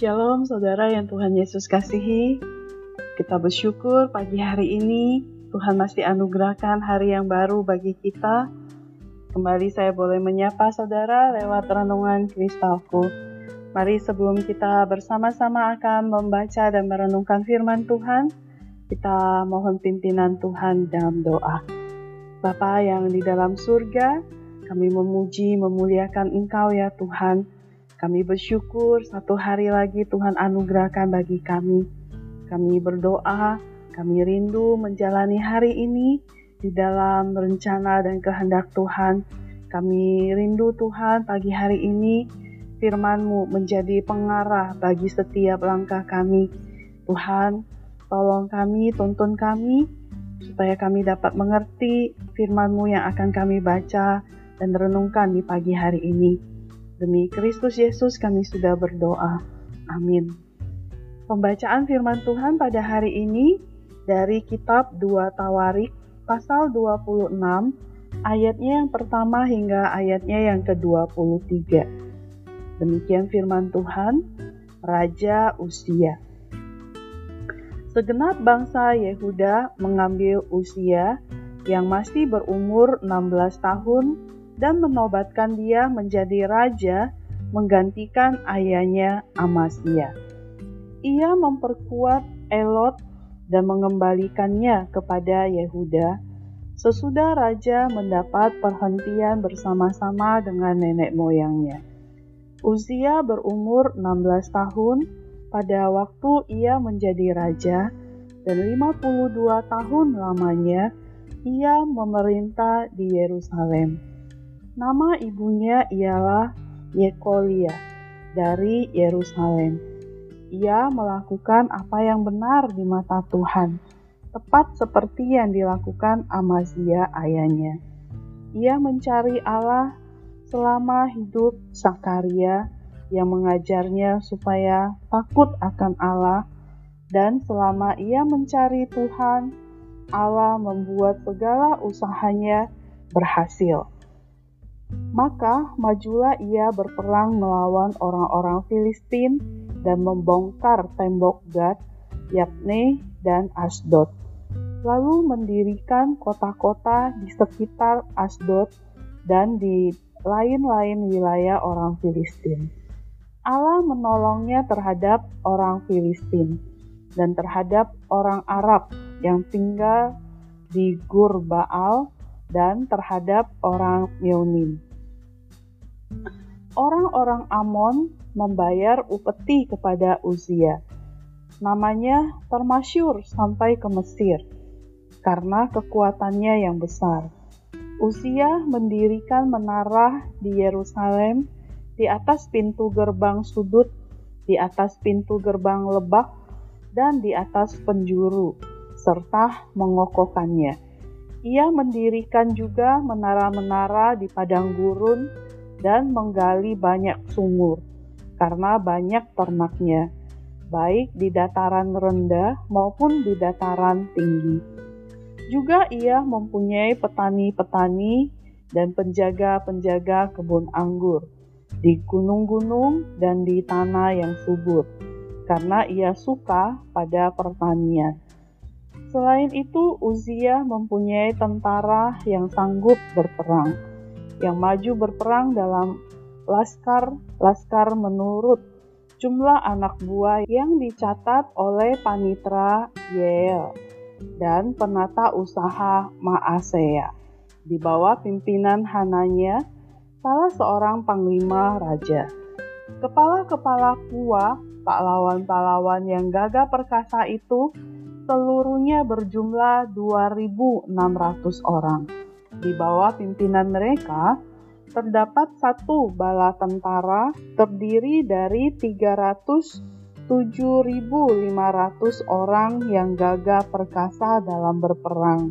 Shalom saudara yang Tuhan Yesus kasihi. Kita bersyukur pagi hari ini Tuhan masih anugerahkan hari yang baru bagi kita. Kembali saya boleh menyapa saudara lewat renungan kristalku. Mari sebelum kita bersama-sama akan membaca dan merenungkan firman Tuhan, kita mohon pimpinan Tuhan dalam doa. Bapa yang di dalam surga, kami memuji, memuliakan Engkau ya Tuhan. Kami bersyukur satu hari lagi Tuhan anugerahkan bagi kami. Kami berdoa, kami rindu menjalani hari ini di dalam rencana dan kehendak Tuhan. Kami rindu Tuhan pagi hari ini firman-Mu menjadi pengarah bagi setiap langkah kami. Tuhan, tolong kami, tuntun kami, supaya kami dapat mengerti firman-Mu yang akan kami baca dan renungkan di pagi hari ini. Demi Kristus Yesus kami sudah berdoa. Amin. Pembacaan firman Tuhan pada hari ini dari kitab 2 Tawarik pasal 26 ayatnya yang pertama hingga ayatnya yang ke-23. Demikian firman Tuhan, Raja Usia. Segenap bangsa Yehuda mengambil usia yang masih berumur 16 tahun dan menobatkan dia menjadi raja menggantikan ayahnya Amasya. Ia memperkuat Elot dan mengembalikannya kepada Yehuda sesudah raja mendapat perhentian bersama-sama dengan nenek moyangnya. Uzia berumur 16 tahun pada waktu ia menjadi raja dan 52 tahun lamanya ia memerintah di Yerusalem. Nama ibunya ialah Yekolia dari Yerusalem. Ia melakukan apa yang benar di mata Tuhan, tepat seperti yang dilakukan Amazia ayahnya. Ia mencari Allah selama hidup Sakaria yang mengajarnya supaya takut akan Allah dan selama ia mencari Tuhan, Allah membuat segala usahanya berhasil. Maka majulah ia berperang melawan orang-orang Filistin dan membongkar tembok Gad, yakni dan Asdod. Lalu mendirikan kota-kota di sekitar Asdod dan di lain-lain wilayah orang Filistin. Allah menolongnya terhadap orang Filistin dan terhadap orang Arab yang tinggal di Gurbaal dan terhadap orang Meunim. Orang-orang Amon membayar upeti kepada Uzia. Namanya termasyur sampai ke Mesir karena kekuatannya yang besar. Uzia mendirikan menara di Yerusalem di atas pintu gerbang sudut, di atas pintu gerbang lebak, dan di atas penjuru, serta mengokokannya. Ia mendirikan juga menara-menara di padang gurun dan menggali banyak sumur karena banyak ternaknya, baik di dataran rendah maupun di dataran tinggi. Juga ia mempunyai petani-petani dan penjaga-penjaga kebun anggur di gunung-gunung dan di tanah yang subur, karena ia suka pada pertanian. Selain itu, Uziah mempunyai tentara yang sanggup berperang, yang maju berperang dalam laskar-laskar menurut jumlah anak buah yang dicatat oleh panitra Yael dan penata usaha Maasea di bawah pimpinan Hananya, salah seorang panglima raja. Kepala-kepala pua, pahlawan-pahlawan yang gagah perkasa itu seluruhnya berjumlah 2.600 orang. Di bawah pimpinan mereka, terdapat satu bala tentara terdiri dari 307.500 orang yang gagah perkasa dalam berperang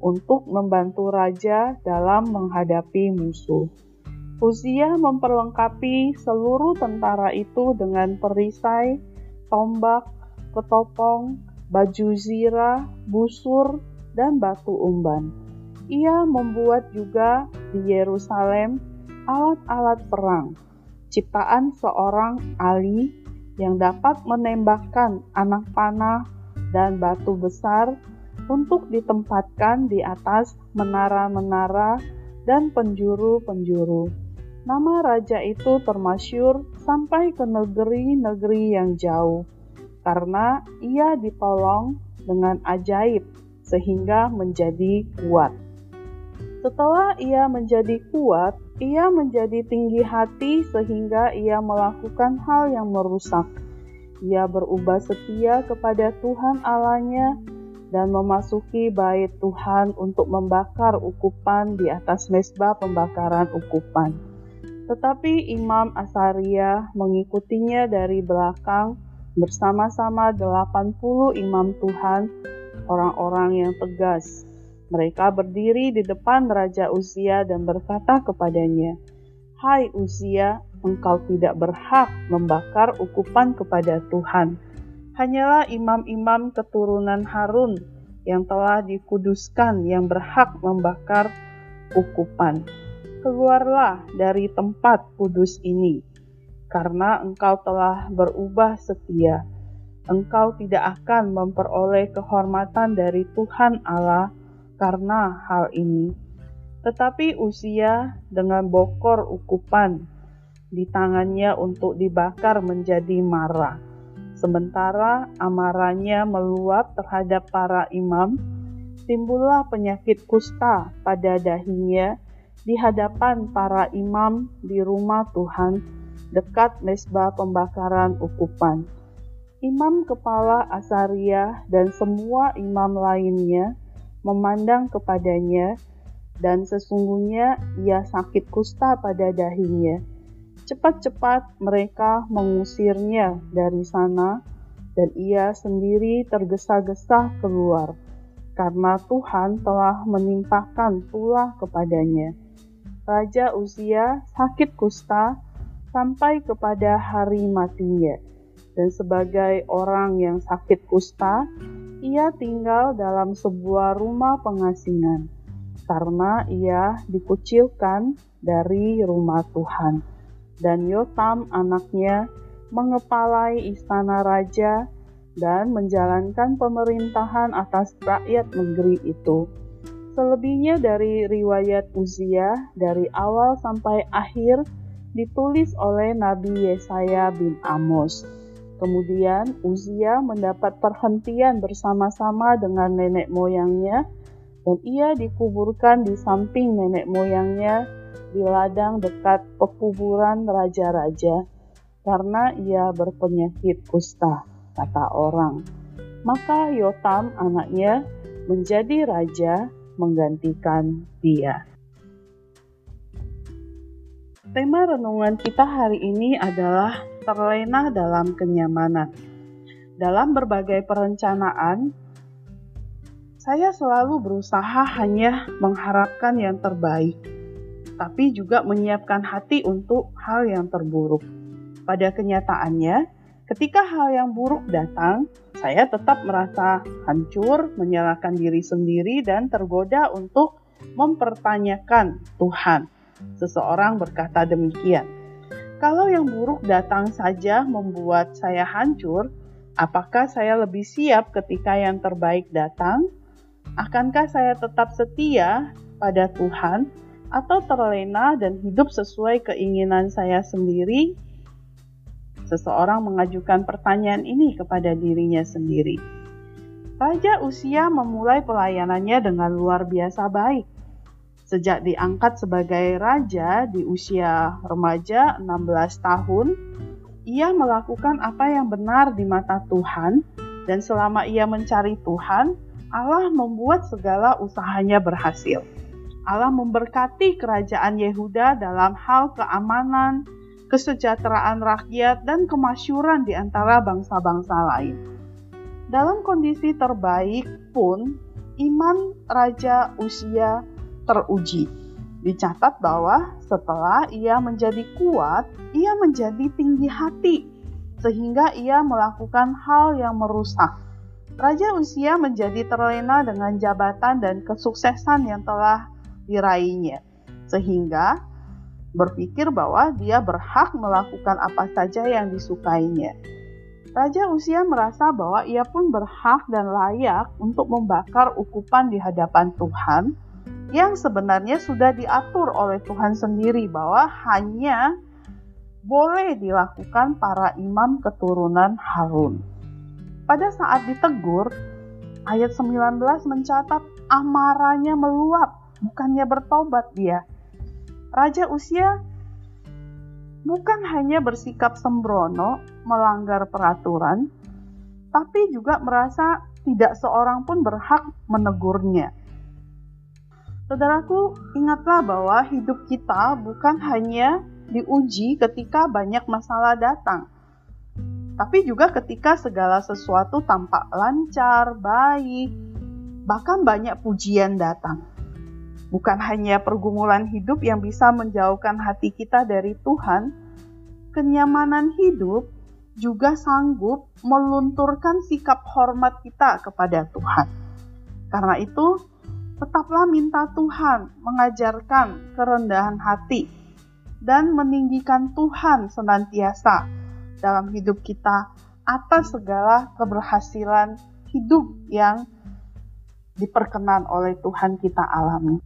untuk membantu raja dalam menghadapi musuh. Fuzia memperlengkapi seluruh tentara itu dengan perisai, tombak, ketopong, baju zirah, busur, dan batu umban. Ia membuat juga di Yerusalem alat-alat perang, ciptaan seorang Ali yang dapat menembakkan anak panah dan batu besar untuk ditempatkan di atas menara-menara dan penjuru-penjuru. Nama raja itu termasyur sampai ke negeri-negeri yang jauh karena ia ditolong dengan ajaib sehingga menjadi kuat. Setelah ia menjadi kuat, ia menjadi tinggi hati sehingga ia melakukan hal yang merusak. Ia berubah setia kepada Tuhan Allahnya dan memasuki bait Tuhan untuk membakar ukupan di atas mesbah pembakaran ukupan. Tetapi Imam Asaria mengikutinya dari belakang bersama-sama 80 imam Tuhan, orang-orang yang tegas. Mereka berdiri di depan Raja Usia dan berkata kepadanya, Hai Usia, engkau tidak berhak membakar ukupan kepada Tuhan. Hanyalah imam-imam keturunan Harun yang telah dikuduskan yang berhak membakar ukupan. Keluarlah dari tempat kudus ini karena engkau telah berubah setia. Engkau tidak akan memperoleh kehormatan dari Tuhan Allah karena hal ini. Tetapi usia dengan bokor ukupan di tangannya untuk dibakar menjadi marah. Sementara amarahnya meluap terhadap para imam, timbullah penyakit kusta pada dahinya di hadapan para imam di rumah Tuhan dekat mesbah pembakaran ukupan. Imam kepala Asaria dan semua imam lainnya memandang kepadanya dan sesungguhnya ia sakit kusta pada dahinya. Cepat-cepat mereka mengusirnya dari sana dan ia sendiri tergesa-gesa keluar karena Tuhan telah menimpahkan pula kepadanya. Raja usia sakit kusta sampai kepada hari matinya. Dan sebagai orang yang sakit kusta, ia tinggal dalam sebuah rumah pengasingan karena ia dikucilkan dari rumah Tuhan. Dan Yotam anaknya mengepalai istana raja dan menjalankan pemerintahan atas rakyat negeri itu. Selebihnya dari riwayat Uziah dari awal sampai akhir ditulis oleh Nabi Yesaya bin Amos. Kemudian Uzia mendapat perhentian bersama-sama dengan nenek moyangnya dan ia dikuburkan di samping nenek moyangnya di ladang dekat pekuburan raja-raja karena ia berpenyakit kusta, kata orang. Maka Yotam anaknya menjadi raja menggantikan dia. Tema renungan kita hari ini adalah terlena dalam kenyamanan. Dalam berbagai perencanaan, saya selalu berusaha hanya mengharapkan yang terbaik, tapi juga menyiapkan hati untuk hal yang terburuk. Pada kenyataannya, ketika hal yang buruk datang, saya tetap merasa hancur, menyalahkan diri sendiri, dan tergoda untuk mempertanyakan Tuhan Seseorang berkata demikian. Kalau yang buruk datang saja membuat saya hancur, apakah saya lebih siap ketika yang terbaik datang? Akankah saya tetap setia pada Tuhan atau terlena dan hidup sesuai keinginan saya sendiri? Seseorang mengajukan pertanyaan ini kepada dirinya sendiri. Raja Usia memulai pelayanannya dengan luar biasa baik Sejak diangkat sebagai raja di usia remaja 16 tahun, ia melakukan apa yang benar di mata Tuhan dan selama ia mencari Tuhan, Allah membuat segala usahanya berhasil. Allah memberkati kerajaan Yehuda dalam hal keamanan, kesejahteraan rakyat, dan kemasyuran di antara bangsa-bangsa lain. Dalam kondisi terbaik pun, iman Raja Usia teruji. Dicatat bahwa setelah ia menjadi kuat, ia menjadi tinggi hati, sehingga ia melakukan hal yang merusak. Raja Usia menjadi terlena dengan jabatan dan kesuksesan yang telah diraihnya, sehingga berpikir bahwa dia berhak melakukan apa saja yang disukainya. Raja Usia merasa bahwa ia pun berhak dan layak untuk membakar ukupan di hadapan Tuhan, yang sebenarnya sudah diatur oleh Tuhan sendiri bahwa hanya boleh dilakukan para imam keturunan Harun. Pada saat ditegur, ayat 19 mencatat amarahnya meluap, bukannya bertobat dia. Raja Usia bukan hanya bersikap sembrono, melanggar peraturan, tapi juga merasa tidak seorang pun berhak menegurnya Saudaraku, ingatlah bahwa hidup kita bukan hanya diuji ketika banyak masalah datang, tapi juga ketika segala sesuatu tampak lancar, baik, bahkan banyak pujian datang. Bukan hanya pergumulan hidup yang bisa menjauhkan hati kita dari Tuhan, kenyamanan hidup juga sanggup melunturkan sikap hormat kita kepada Tuhan. Karena itu, tetaplah minta Tuhan mengajarkan kerendahan hati dan meninggikan Tuhan senantiasa dalam hidup kita atas segala keberhasilan hidup yang diperkenan oleh Tuhan kita alami.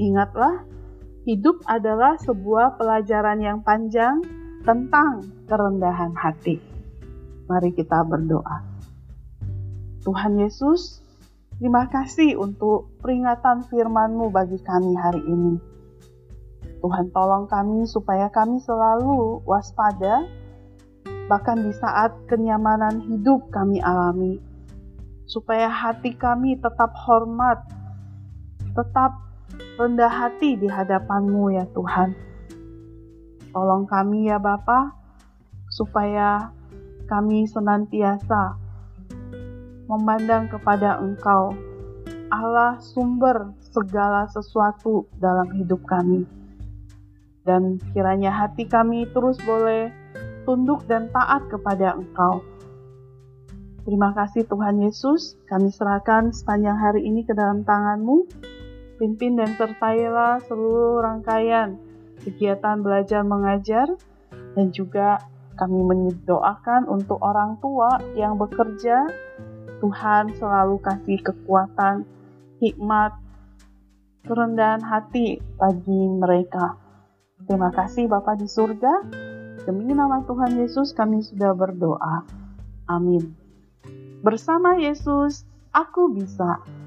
Ingatlah, hidup adalah sebuah pelajaran yang panjang tentang kerendahan hati. Mari kita berdoa. Tuhan Yesus, Terima kasih untuk peringatan firman-Mu bagi kami hari ini. Tuhan tolong kami supaya kami selalu waspada, bahkan di saat kenyamanan hidup kami alami, supaya hati kami tetap hormat, tetap rendah hati di hadapan-Mu ya Tuhan. Tolong kami ya Bapa, supaya kami senantiasa memandang kepada Engkau, Allah sumber segala sesuatu dalam hidup kami. Dan kiranya hati kami terus boleh tunduk dan taat kepada Engkau. Terima kasih Tuhan Yesus, kami serahkan sepanjang hari ini ke dalam tanganmu, Pimpin dan sertailah seluruh rangkaian kegiatan belajar mengajar dan juga kami mendoakan untuk orang tua yang bekerja Tuhan selalu kasih kekuatan, hikmat, kerendahan hati bagi mereka. Terima kasih Bapak di surga. Demi nama Tuhan Yesus kami sudah berdoa. Amin. Bersama Yesus, aku bisa.